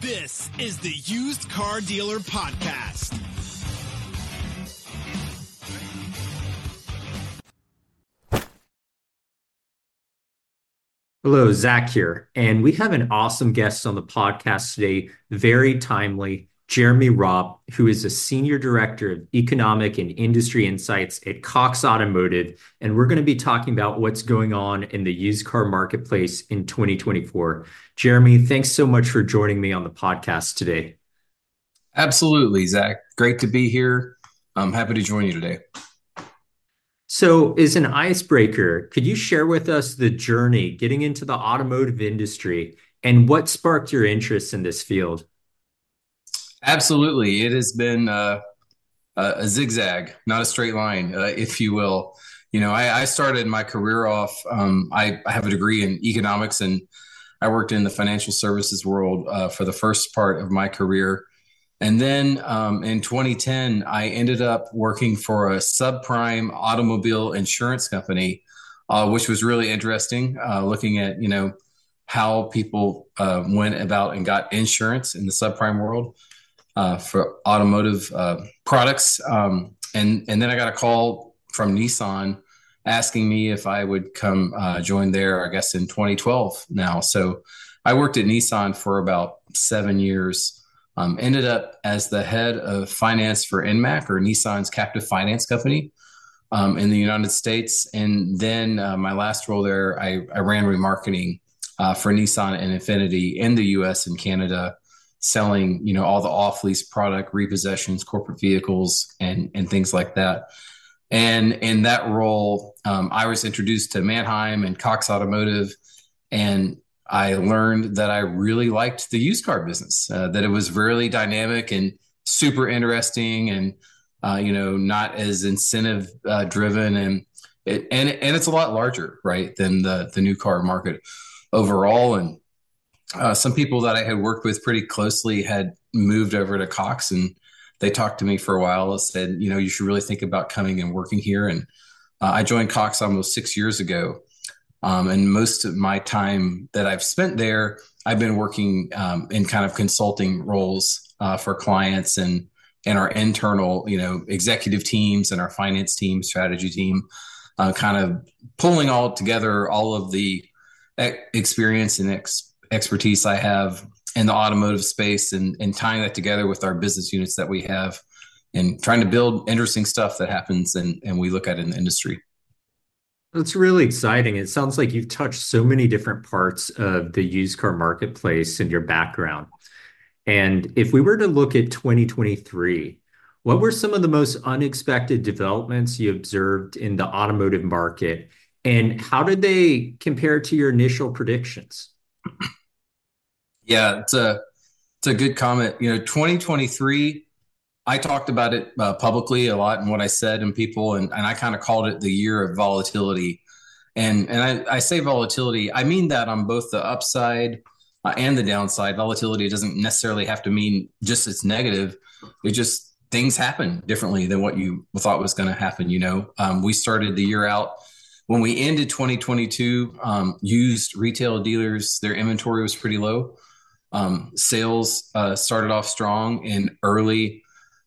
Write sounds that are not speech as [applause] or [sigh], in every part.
This is the Used Car Dealer Podcast. Hello, Zach here, and we have an awesome guest on the podcast today, very timely, Jeremy Robb, who is a Senior Director of Economic and Industry Insights at Cox Automotive, and we're going to be talking about what's going on in the used car marketplace in 2024. Jeremy, thanks so much for joining me on the podcast today. Absolutely, Zach. Great to be here. I'm happy to join you today. So, as an icebreaker, could you share with us the journey getting into the automotive industry and what sparked your interest in this field? Absolutely. It has been uh, a zigzag, not a straight line, uh, if you will. You know, I, I started my career off, um, I, I, have a degree in economics and I worked in the financial services world uh, for the first part of my career. And then um, in 2010, I ended up working for a subprime automobile insurance company, uh, which was really interesting, uh, looking at, you know, how people uh, went about and got insurance in the subprime world uh, for automotive uh, products. Um, and and then I got a call from Nissan asking me if I would come uh, join there. I guess in 2012 now. So I worked at Nissan for about seven years. Um, ended up as the head of finance for NMAC or Nissan's captive finance company. Um, in the United States. And then uh, my last role there, I, I ran remarketing uh, for Nissan and Infiniti in the US and Canada selling, you know, all the off lease product, repossessions, corporate vehicles, and and things like that. And in that role, um, I was introduced to Manheim and Cox Automotive, and I learned that I really liked the used car business. Uh, that it was really dynamic and super interesting, and uh, you know, not as incentive uh, driven, and it, and and it's a lot larger, right, than the the new car market overall, and uh, some people that I had worked with pretty closely had moved over to Cox and they talked to me for a while and said, you know, you should really think about coming and working here. And uh, I joined Cox almost six years ago. Um, and most of my time that I've spent there, I've been working um, in kind of consulting roles uh, for clients and and our internal, you know, executive teams and our finance team, strategy team, uh, kind of pulling all together all of the experience and ex- expertise I have in the automotive space and, and tying that together with our business units that we have and trying to build interesting stuff that happens and, and we look at in the industry. That's really exciting. It sounds like you've touched so many different parts of the used car marketplace in your background. And if we were to look at 2023, what were some of the most unexpected developments you observed in the automotive market? And how did they compare to your initial predictions? Yeah, it's a it's a good comment. You know, 2023. I talked about it uh, publicly a lot and what I said and people and, and I kind of called it the year of volatility. And and I, I say volatility, I mean that on both the upside uh, and the downside. Volatility doesn't necessarily have to mean just it's negative. It just things happen differently than what you thought was going to happen. You know, um, we started the year out when we ended 2022. Um, used retail dealers, their inventory was pretty low. Um, sales uh, started off strong in early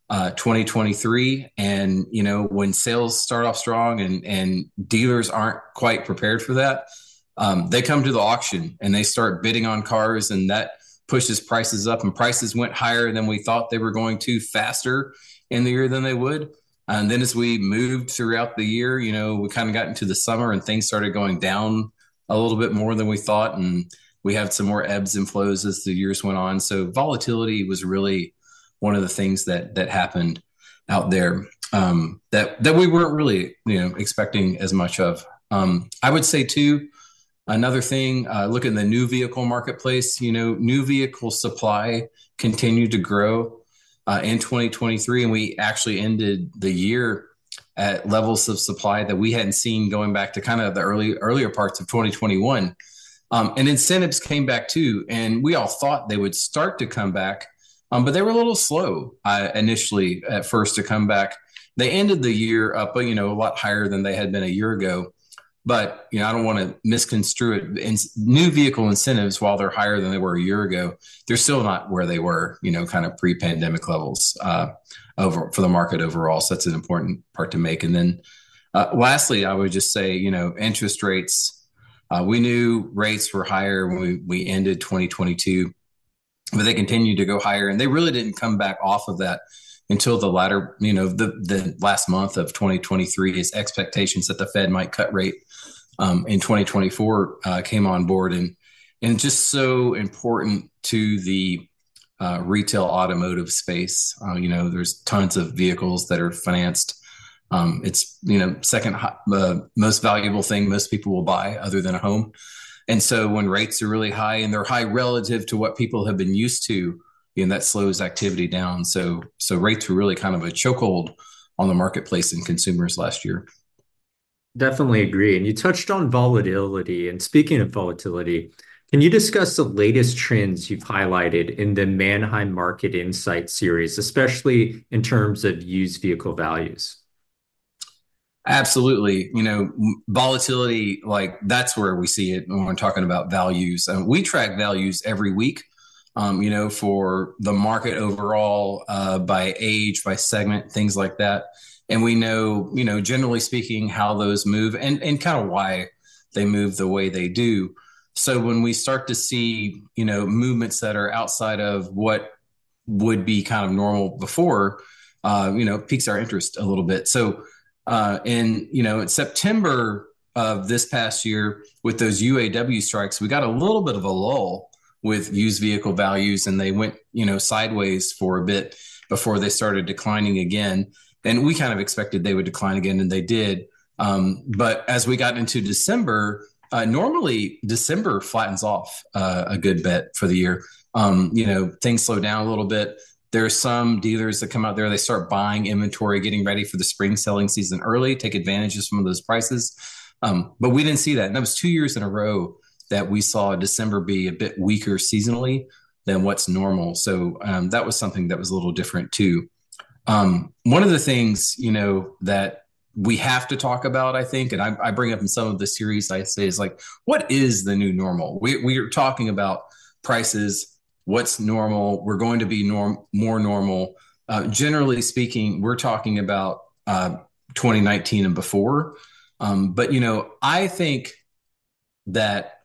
uh, 2023, and you know when sales start off strong and and dealers aren't quite prepared for that, um, they come to the auction and they start bidding on cars, and that pushes prices up. And prices went higher than we thought they were going to faster in the year than they would. And then as we moved throughout the year, you know, we kind of got into the summer and things started going down a little bit more than we thought, and we had some more ebbs and flows as the years went on. So volatility was really one of the things that that happened out there um, that that we weren't really you know expecting as much of. Um, I would say too, another thing, uh, look at the new vehicle marketplace. You know, new vehicle supply continued to grow uh, in 2023, and we actually ended the year at levels of supply that we hadn't seen going back to kind of the early earlier parts of 2021. Um, and incentives came back too, and we all thought they would start to come back, um, but they were a little slow uh, initially at first to come back. They ended the year up, you know, a lot higher than they had been a year ago. But you know, I don't want to misconstrue it. And new vehicle incentives, while they're higher than they were a year ago, they're still not where they were, you know, kind of pre-pandemic levels uh, over for the market overall. So that's an important part to make. And then, uh, lastly, I would just say, you know, interest rates. Uh, we knew rates were higher when we, we ended 2022, but they continued to go higher, and they really didn't come back off of that until the latter, you know, the the last month of 2023. Is expectations that the Fed might cut rate um, in 2024 uh, came on board, and and just so important to the uh, retail automotive space. Uh, you know, there's tons of vehicles that are financed. Um, it's you know second uh, most valuable thing most people will buy other than a home. And so when rates are really high and they're high relative to what people have been used to, you know, that slows activity down. So so rates were really kind of a chokehold on the marketplace and consumers last year. Definitely agree. And you touched on volatility. And speaking of volatility, can you discuss the latest trends you've highlighted in the Manheim Market Insight series, especially in terms of used vehicle values? Absolutely. You know, volatility, like that's where we see it when we're talking about values. Uh, we track values every week, um, you know, for the market overall, uh, by age, by segment, things like that. And we know, you know, generally speaking, how those move and, and kind of why they move the way they do. So when we start to see, you know, movements that are outside of what would be kind of normal before, uh, you know, piques our interest a little bit. So, uh, and you know, in September of this past year, with those UAW strikes, we got a little bit of a lull with used vehicle values, and they went you know sideways for a bit before they started declining again. And we kind of expected they would decline again, and they did. Um, but as we got into December, uh, normally December flattens off uh, a good bit for the year. Um, you know, things slow down a little bit. There are some dealers that come out there, they start buying inventory, getting ready for the spring selling season early, take advantage of some of those prices. Um, but we didn't see that. And that was two years in a row that we saw December be a bit weaker seasonally than what's normal. So um, that was something that was a little different too. Um, one of the things, you know, that we have to talk about, I think, and I, I, bring up in some of the series I say is like, what is the new normal? We, we are talking about prices what's normal. We're going to be norm more normal. Uh, generally speaking, we're talking about uh, 2019 and before. Um, but you know, I think that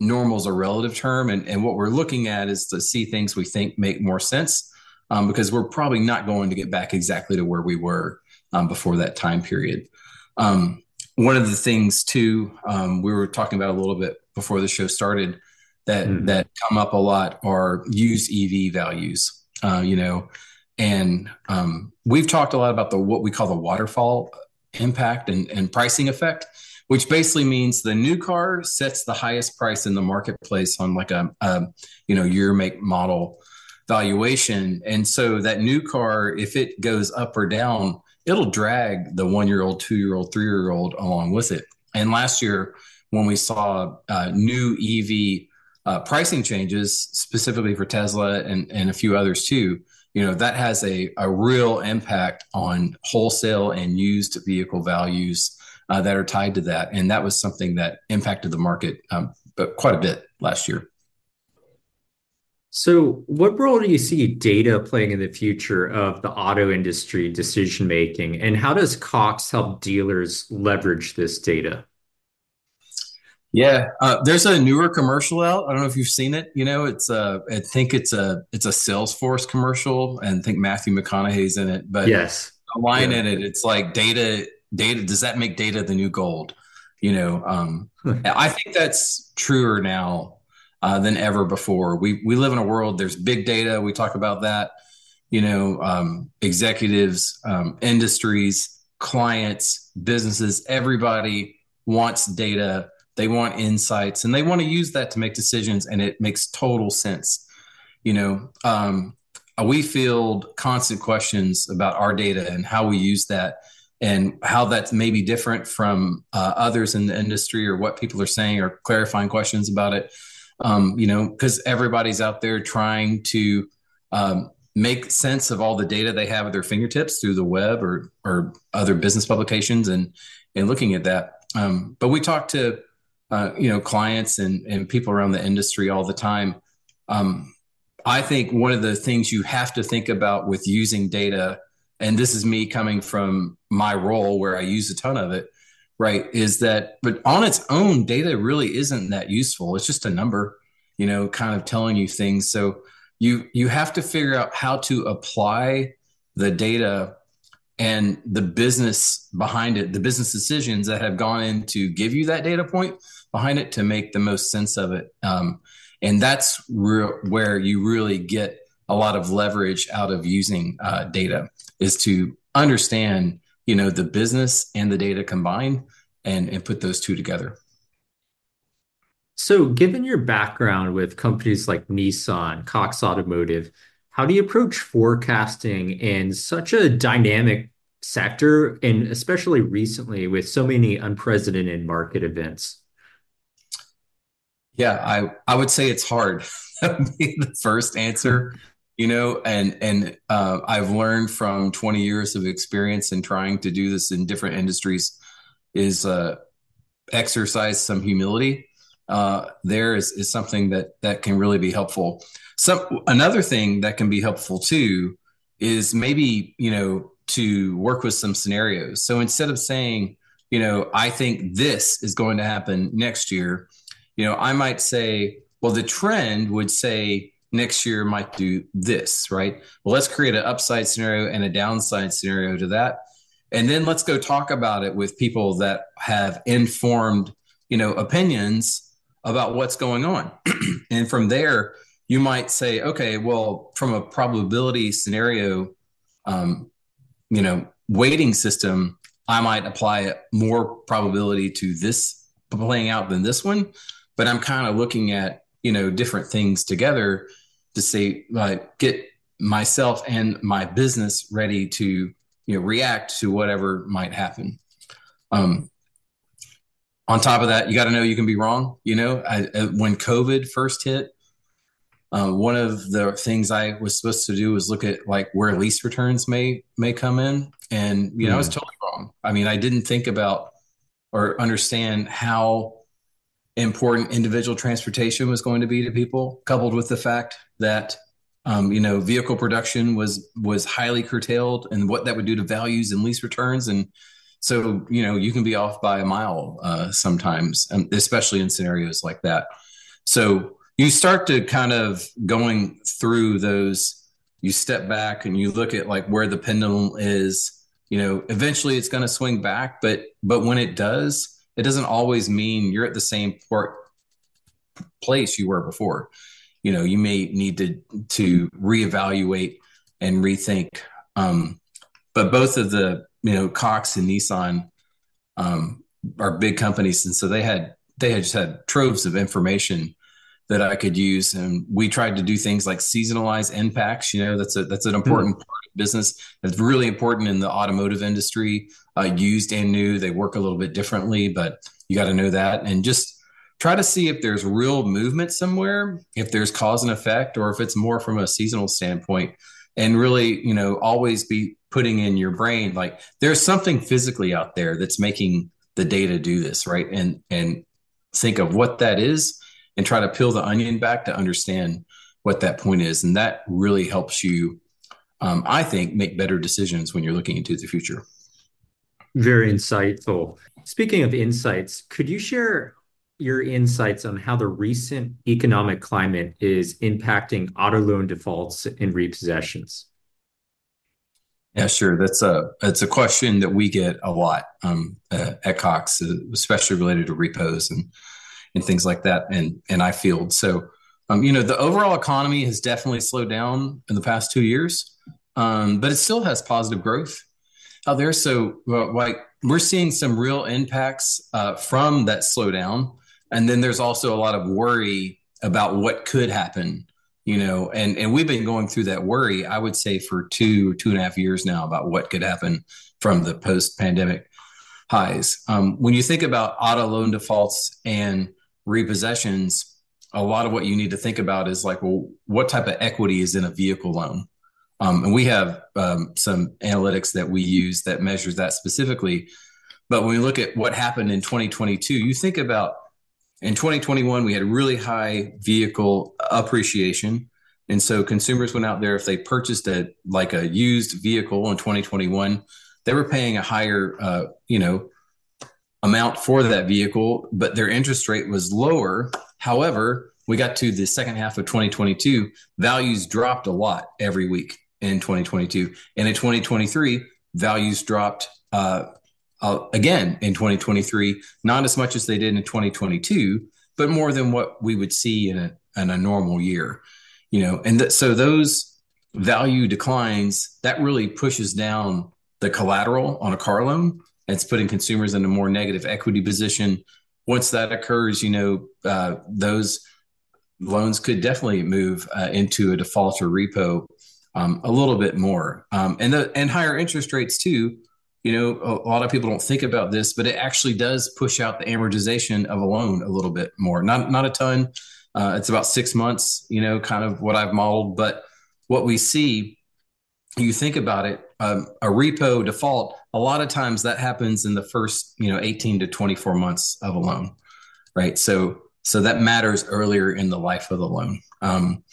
normal is a relative term, and, and what we're looking at is to see things we think make more sense, um, because we're probably not going to get back exactly to where we were um, before that time period. Um, one of the things too, um, we were talking about a little bit before the show started that mm. that come up a lot are used EV values. Uh, you know, and um, we've talked a lot about the what we call the waterfall impact and, and pricing effect, which basically means the new car sets the highest price in the marketplace on like a, a you know year make model valuation, and so that new car, if it goes up or down, it'll drag the one year old, two year old, three year old along with it. And last year, when we saw uh, new EV uh, pricing changes specifically for Tesla and, and a few others too, you know, that has a, a real impact on wholesale and used vehicle values uh, that are tied to that. And that was something that impacted the market um, but quite a bit last year. So, what role do you see data playing in the future of the auto industry decision making, and how does Cox help dealers leverage this data? Yeah, uh, there's a newer commercial out. I don't know if you've seen it. You know, it's a, I think it's a, it's a Salesforce commercial, and I think Matthew McConaughey's in it. But yes, a line yeah. in it, it's like data, data. Does that make data the new gold? You know, um, [laughs] I think that's truer now uh, than ever before. We we live in a world. There's big data. We talk about that. You know, um, executives, um, industries, clients, businesses, everybody wants data they want insights and they want to use that to make decisions and it makes total sense you know um, we field constant questions about our data and how we use that and how that's maybe different from uh, others in the industry or what people are saying or clarifying questions about it um, you know because everybody's out there trying to um, make sense of all the data they have at their fingertips through the web or or other business publications and and looking at that Um, but we talk to uh, you know clients and and people around the industry all the time. Um, I think one of the things you have to think about with using data, and this is me coming from my role where I use a ton of it, right? Is that but on its own, data really isn't that useful. It's just a number, you know, kind of telling you things. So you you have to figure out how to apply the data and the business behind it, the business decisions that have gone in to give you that data point behind it to make the most sense of it. Um, and that's re- where you really get a lot of leverage out of using uh, data is to understand, you know, the business and the data combined and, and put those two together. So, given your background with companies like Nissan, Cox Automotive, how do you approach forecasting in such a dynamic sector, and especially recently with so many unprecedented market events? Yeah, I I would say it's hard. [laughs] that would be the first answer, you know. And and uh, I've learned from 20 years of experience in trying to do this in different industries is uh, exercise some humility. Uh, there is is something that that can really be helpful. Some another thing that can be helpful too is maybe you know to work with some scenarios. So instead of saying, you know, I think this is going to happen next year, you know, I might say, well, the trend would say next year might do this, right? Well, let's create an upside scenario and a downside scenario to that. And then let's go talk about it with people that have informed, you know, opinions about what's going on. [clears throat] and from there, you might say, okay, well, from a probability scenario, um, you know, weighting system, I might apply more probability to this playing out than this one. But I'm kind of looking at, you know, different things together to say, like, get myself and my business ready to, you know, react to whatever might happen. Um, on top of that, you got to know you can be wrong. You know, I, I, when COVID first hit, uh, one of the things I was supposed to do was look at like where lease returns may may come in, and you know mm. I was hmm. totally wrong. I mean, I didn't think about or understand how important individual transportation was going to be to people, coupled with the fact that um, you know vehicle production was was highly curtailed, and what that would do to values and lease returns, and so you know you can be off by a mile uh, sometimes, especially in scenarios like that. So you start to kind of going through those you step back and you look at like where the pendulum is you know eventually it's going to swing back but but when it does it doesn't always mean you're at the same port place you were before you know you may need to to reevaluate and rethink um but both of the you know cox and nissan um are big companies and so they had they had just had troves of information that I could use. And we tried to do things like seasonalize impacts. You know, that's a that's an important mm-hmm. part of business. It's really important in the automotive industry. Uh, used and new, they work a little bit differently, but you got to know that and just try to see if there's real movement somewhere, if there's cause and effect, or if it's more from a seasonal standpoint. And really, you know, always be putting in your brain like there's something physically out there that's making the data do this, right? And and think of what that is and try to peel the onion back to understand what that point is. And that really helps you, um, I think, make better decisions when you're looking into the future. Very insightful. Speaking of insights, could you share your insights on how the recent economic climate is impacting auto loan defaults and repossessions? Yeah, sure. That's a it's a question that we get a lot um, uh, at Cox, especially related to repos and and things like that and and iField. So um, you know the overall economy has definitely slowed down in the past two years, um, but it still has positive growth out there. So well, like we're seeing some real impacts uh, from that slowdown, and then there's also a lot of worry about what could happen. You know, and and we've been going through that worry. I would say for two two and a half years now about what could happen from the post pandemic highs. Um, when you think about auto loan defaults and repossessions, a lot of what you need to think about is like, well, what type of equity is in a vehicle loan? Um, and we have um, some analytics that we use that measures that specifically. But when we look at what happened in 2022, you think about in 2021, we had really high vehicle appreciation. And so consumers went out there, if they purchased a like a used vehicle in 2021, they were paying a higher, uh, you know, amount for that vehicle, but their interest rate was lower. However, we got to the second half of 2022, values dropped a lot every week in 2022. And in 2023, values dropped uh, uh, again in 2023, not as much as they did in 2022, but more than what we would see in a, in a normal year. You know, and th- so those value declines that really pushes down the collateral on a car loan. It's putting consumers in a more negative equity position. Once that occurs, you know, uh, those loans could definitely move uh, into a default or repo um, a little bit more, um, and the and higher interest rates too. You know, a, lot of people don't think about this, but it actually does push out the amortization of a loan a little bit more. Not not a ton. Uh, it's about six months. You know, kind of what I've modeled, but what we see, you think about it, um, a repo default. A lot of times that happens in the first, you know, 18 to 24 months of a loan, right? So so that matters earlier in the life of the loan. Um,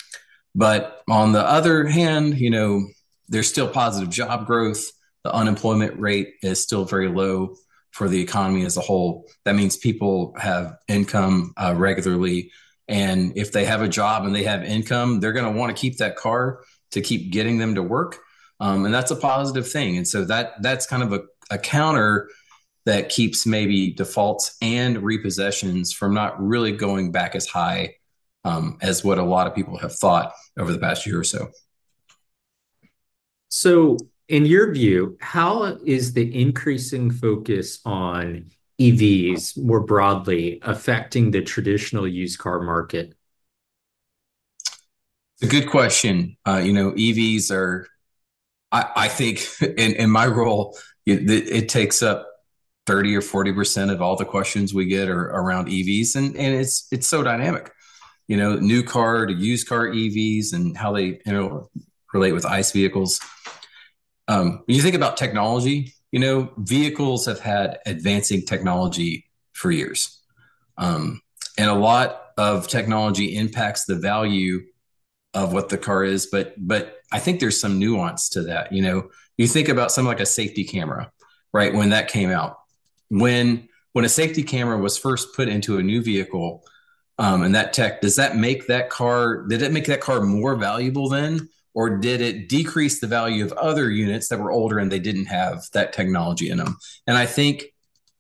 but on the other hand, you know, there's still positive job growth. The unemployment rate is still very low for the economy as a whole. That means people have income uh, regularly. And if they have a job and they have income, they're going to want to keep that car to keep getting them to work. Um, and that's a positive thing. And so that that's kind of a, a counter that keeps maybe defaults and repossessions from not really going back as high um, as what a lot of people have thought over the past year or so. So, in your view, how is the increasing focus on EVs more broadly affecting the traditional used car market? It's a good question. Uh, you know, EVs are, I, think, [laughs] in, my role, it, takes up 30 or 40% of all the questions we get are around EVs and, it's so dynamic. You know, new car to used car EVs and how they you know relate with ICE vehicles. Um, when you think about technology, you know, vehicles have had advancing technology for years. Um, and a lot of technology impacts the value of what the car is, but but I think there's some nuance to that. You know, you think about something like a safety camera, right? When that came out, when when a safety camera was first put into a new vehicle um, and that tech does that make that car did it make that car more valuable then or did it decrease the value of other units that were older and they didn't have that technology in them and i think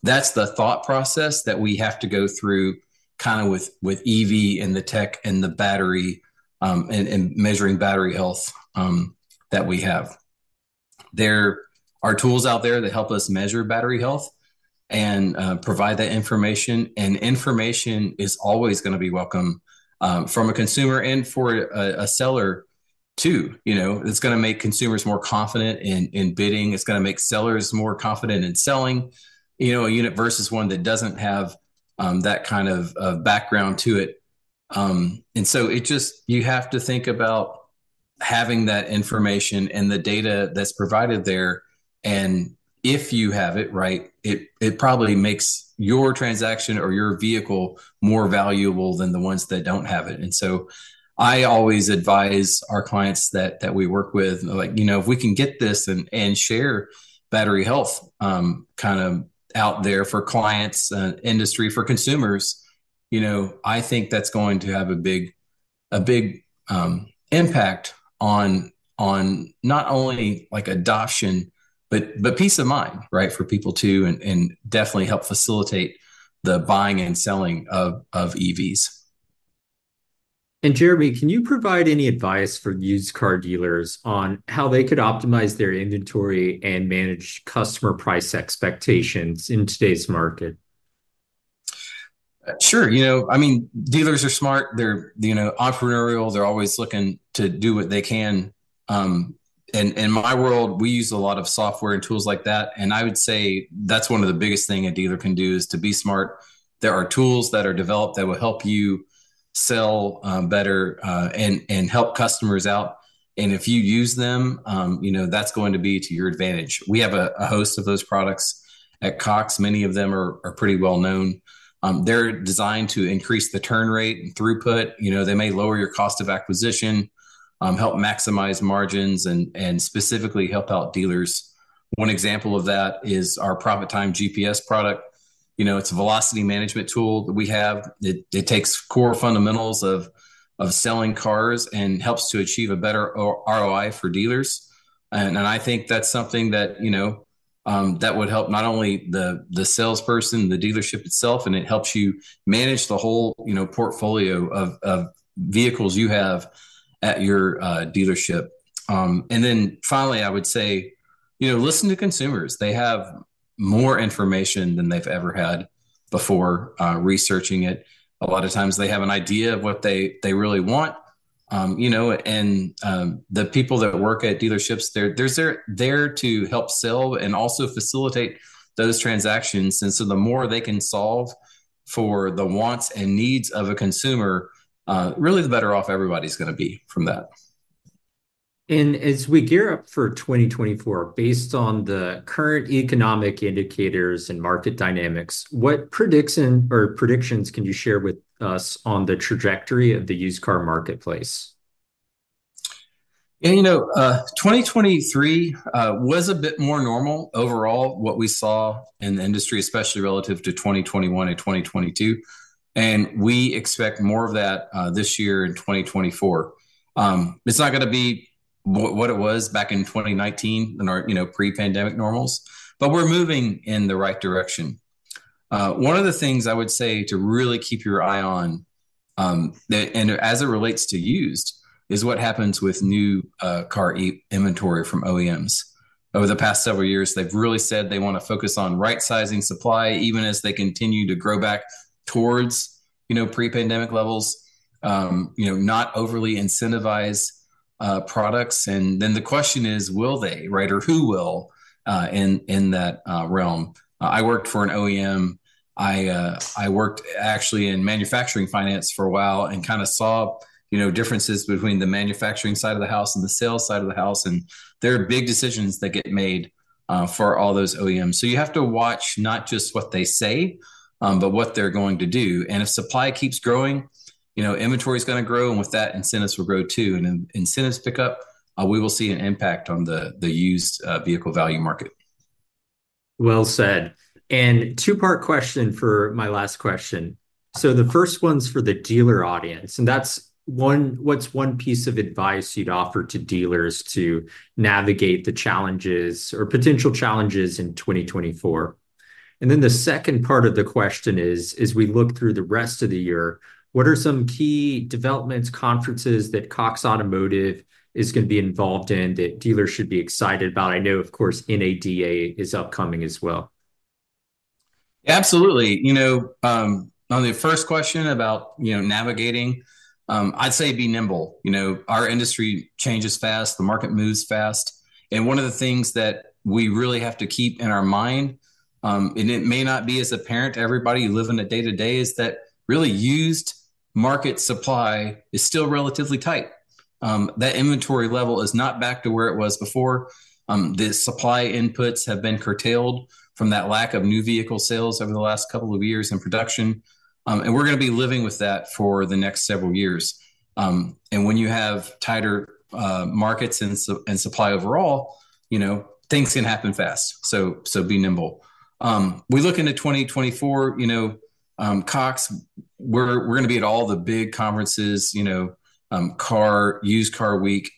that's the thought process that we have to go through kind of with with ev and the tech and the battery um, and, and, measuring battery health um, that we have there are tools out there that help us measure battery health and uh, provide that information. And information is always going to be welcome um, from a consumer and for a, a seller too. You know, it's going to make consumers more confident in in bidding. It's going to make sellers more confident in selling. You know, a unit versus one that doesn't have um, that kind of, of background to it. Um, and so it just you have to think about having that information and the data that's provided there and if you have it right, it it probably makes your transaction or your vehicle more valuable than the ones that don't have it. And so I always advise our clients that that we work with, like, you know, if we can get this and and share battery health um, kind of out there for clients, uh, industry, for consumers, you know, I think that's going to have a big a big um, impact on on not only like adoption but but peace of mind, right, for people too, and and definitely help facilitate the buying and selling of of EVs. And Jeremy, can you provide any advice for used car dealers on how they could optimize their inventory and manage customer price expectations in today's market? Sure. You know, I mean, dealers are smart. They're, you know, entrepreneurial. They're always looking to do what they can um, in, in my world, we use a lot of software and tools like that. And I would say that's one of the biggest thing a dealer can do is to be smart. There are tools that are developed that will help you sell um, better uh, and and help customers out. And if you use them, um, you know that's going to be to your advantage. We have a, a host of those products at Cox. Many of them are, are pretty well known. Um, they're designed to increase the turn rate and throughput. You know, they may lower your cost of acquisition, um, help maximize margins, and and specifically help out dealers. One example of that is our ProfitTime GPS product. You know, it's a velocity management tool that we have. It, it takes core fundamentals of of selling cars and helps to achieve a better ROI for dealers. And, and I think that's something that you know um, that would help not only the the salesperson, the dealership itself, and it helps you manage the whole you know portfolio of, of vehicles you have at your uh, dealership. Um, and then finally, I would say, you know, listen to consumers. They have more information than they've ever had before uh, researching it. A lot of times, they have an idea of what they they really want, um, you know, and um, the people that work at dealerships, they're, they're there, there to help sell and also facilitate those transactions. And so the more they can solve for the wants and needs of a consumer, uh, really the better off everybody's going to be from that. And as we gear up for 2024, based on the current economic indicators and market dynamics, what prediction or predictions can you share with us on the trajectory of the used car marketplace? Yeah, you know, uh, 2023 uh, was a bit more normal overall, what we saw in the industry, especially relative to 2021 and 2022. And we expect more of that uh, this year in 2024. Um, it's not going to be what it was back in 2019 in our you know pre-pandemic normals but we're moving in the right direction. Uh, one of the things i would say to really keep your eye on um, and as it relates to used is what happens with new uh, car e- inventory from oems over the past several years they've really said they want to focus on right sizing supply even as they continue to grow back towards you know pre-pandemic levels. Um, you know not overly incentivize uh, products, and then the question is, will they, right, or who will uh, in in that uh, realm? Uh, I worked for an OEM. I uh, I worked actually in manufacturing finance for a while, and kind of saw you know differences between the manufacturing side of the house and the sales side of the house, and there are big decisions that get made uh, for all those OEMs. So you have to watch not just what they say, um, but what they're going to do. And if supply keeps growing, you know, inventory is going to grow, and with that, incentives will grow too. And incentives pick up, uh, we will see an impact on the the used uh, vehicle value market. Well said. And two part question for my last question. So the first one's for the dealer audience, and that's one. What's one piece of advice you'd offer to dealers to navigate the challenges or potential challenges in 2024? And then the second part of the question is, as we look through the rest of the year, what are some key developments, conferences that Cox Automotive is going to be involved in that dealers should be excited about? I know, of course, NADA is upcoming as well. Absolutely. You know, um, on the first question about, you know, navigating, um, I'd say be nimble. You know, our industry changes fast, the market moves fast. And one of the things that we really have to keep in our mind, um, and it may not be as apparent to everybody living it day to day, is that really used market supply is still relatively tight. Um, that inventory level is not back to where it was before. Um, the supply inputs have been curtailed from that lack of new vehicle sales over the last couple of years in production. Um, and we're going to be living with that for the next several years. Um, and when you have tighter uh, markets and, su- and supply overall, you know, things can happen fast. So, so be nimble. Um, we look into 2024, you know, um, Cox, we're we're going to be at all the big conferences, you know, um, car used car week,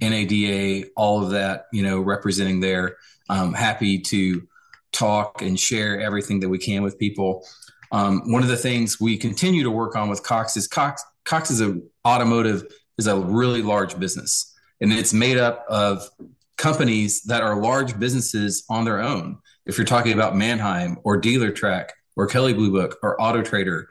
NADA, all of that, you know, representing there. Um, happy to talk and share everything that we can with people. Um, one of the things we continue to work on with Cox is Cox. Cox is a automotive is a really large business, and it's made up of companies that are large businesses on their own. If you're talking about Manheim or Dealertrack or Kelley Blue Book or Auto Trader.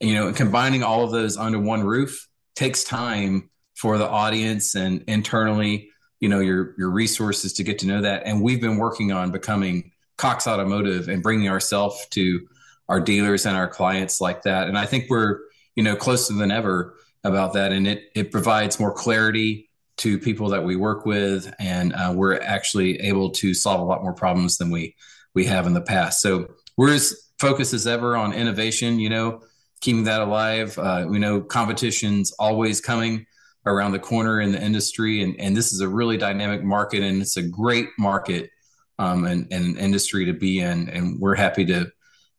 You know, combining all of those under one roof takes time for the audience and internally, you know, your your resources to get to know that. And we've been working on becoming Cox Automotive and bringing ourselves to our dealers and our clients like that. And I think we're, you know, closer than ever about that. And it it provides more clarity to people that we work with, and uh, we're actually able to solve a lot more problems than we we have in the past. So we're as focused as ever on innovation, you know, keeping that alive. Uh, we know competition's always coming around the corner in the industry, and, and this is a really dynamic market, and it's a great market um, and, and industry to be in. And we're happy to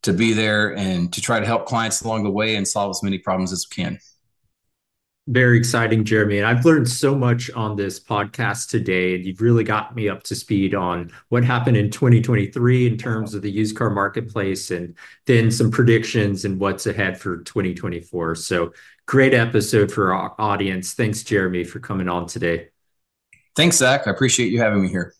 to be there and to try to help clients along the way and solve as many problems as we can. Very exciting, Jeremy. And I've learned so much on this podcast today. And you've really got me up to speed on what happened in 2023 in terms of the used car marketplace and then some predictions and what's ahead for 2024. So great episode for our audience. Thanks, Jeremy, for coming on today. Thanks, Zach. I appreciate you having me here.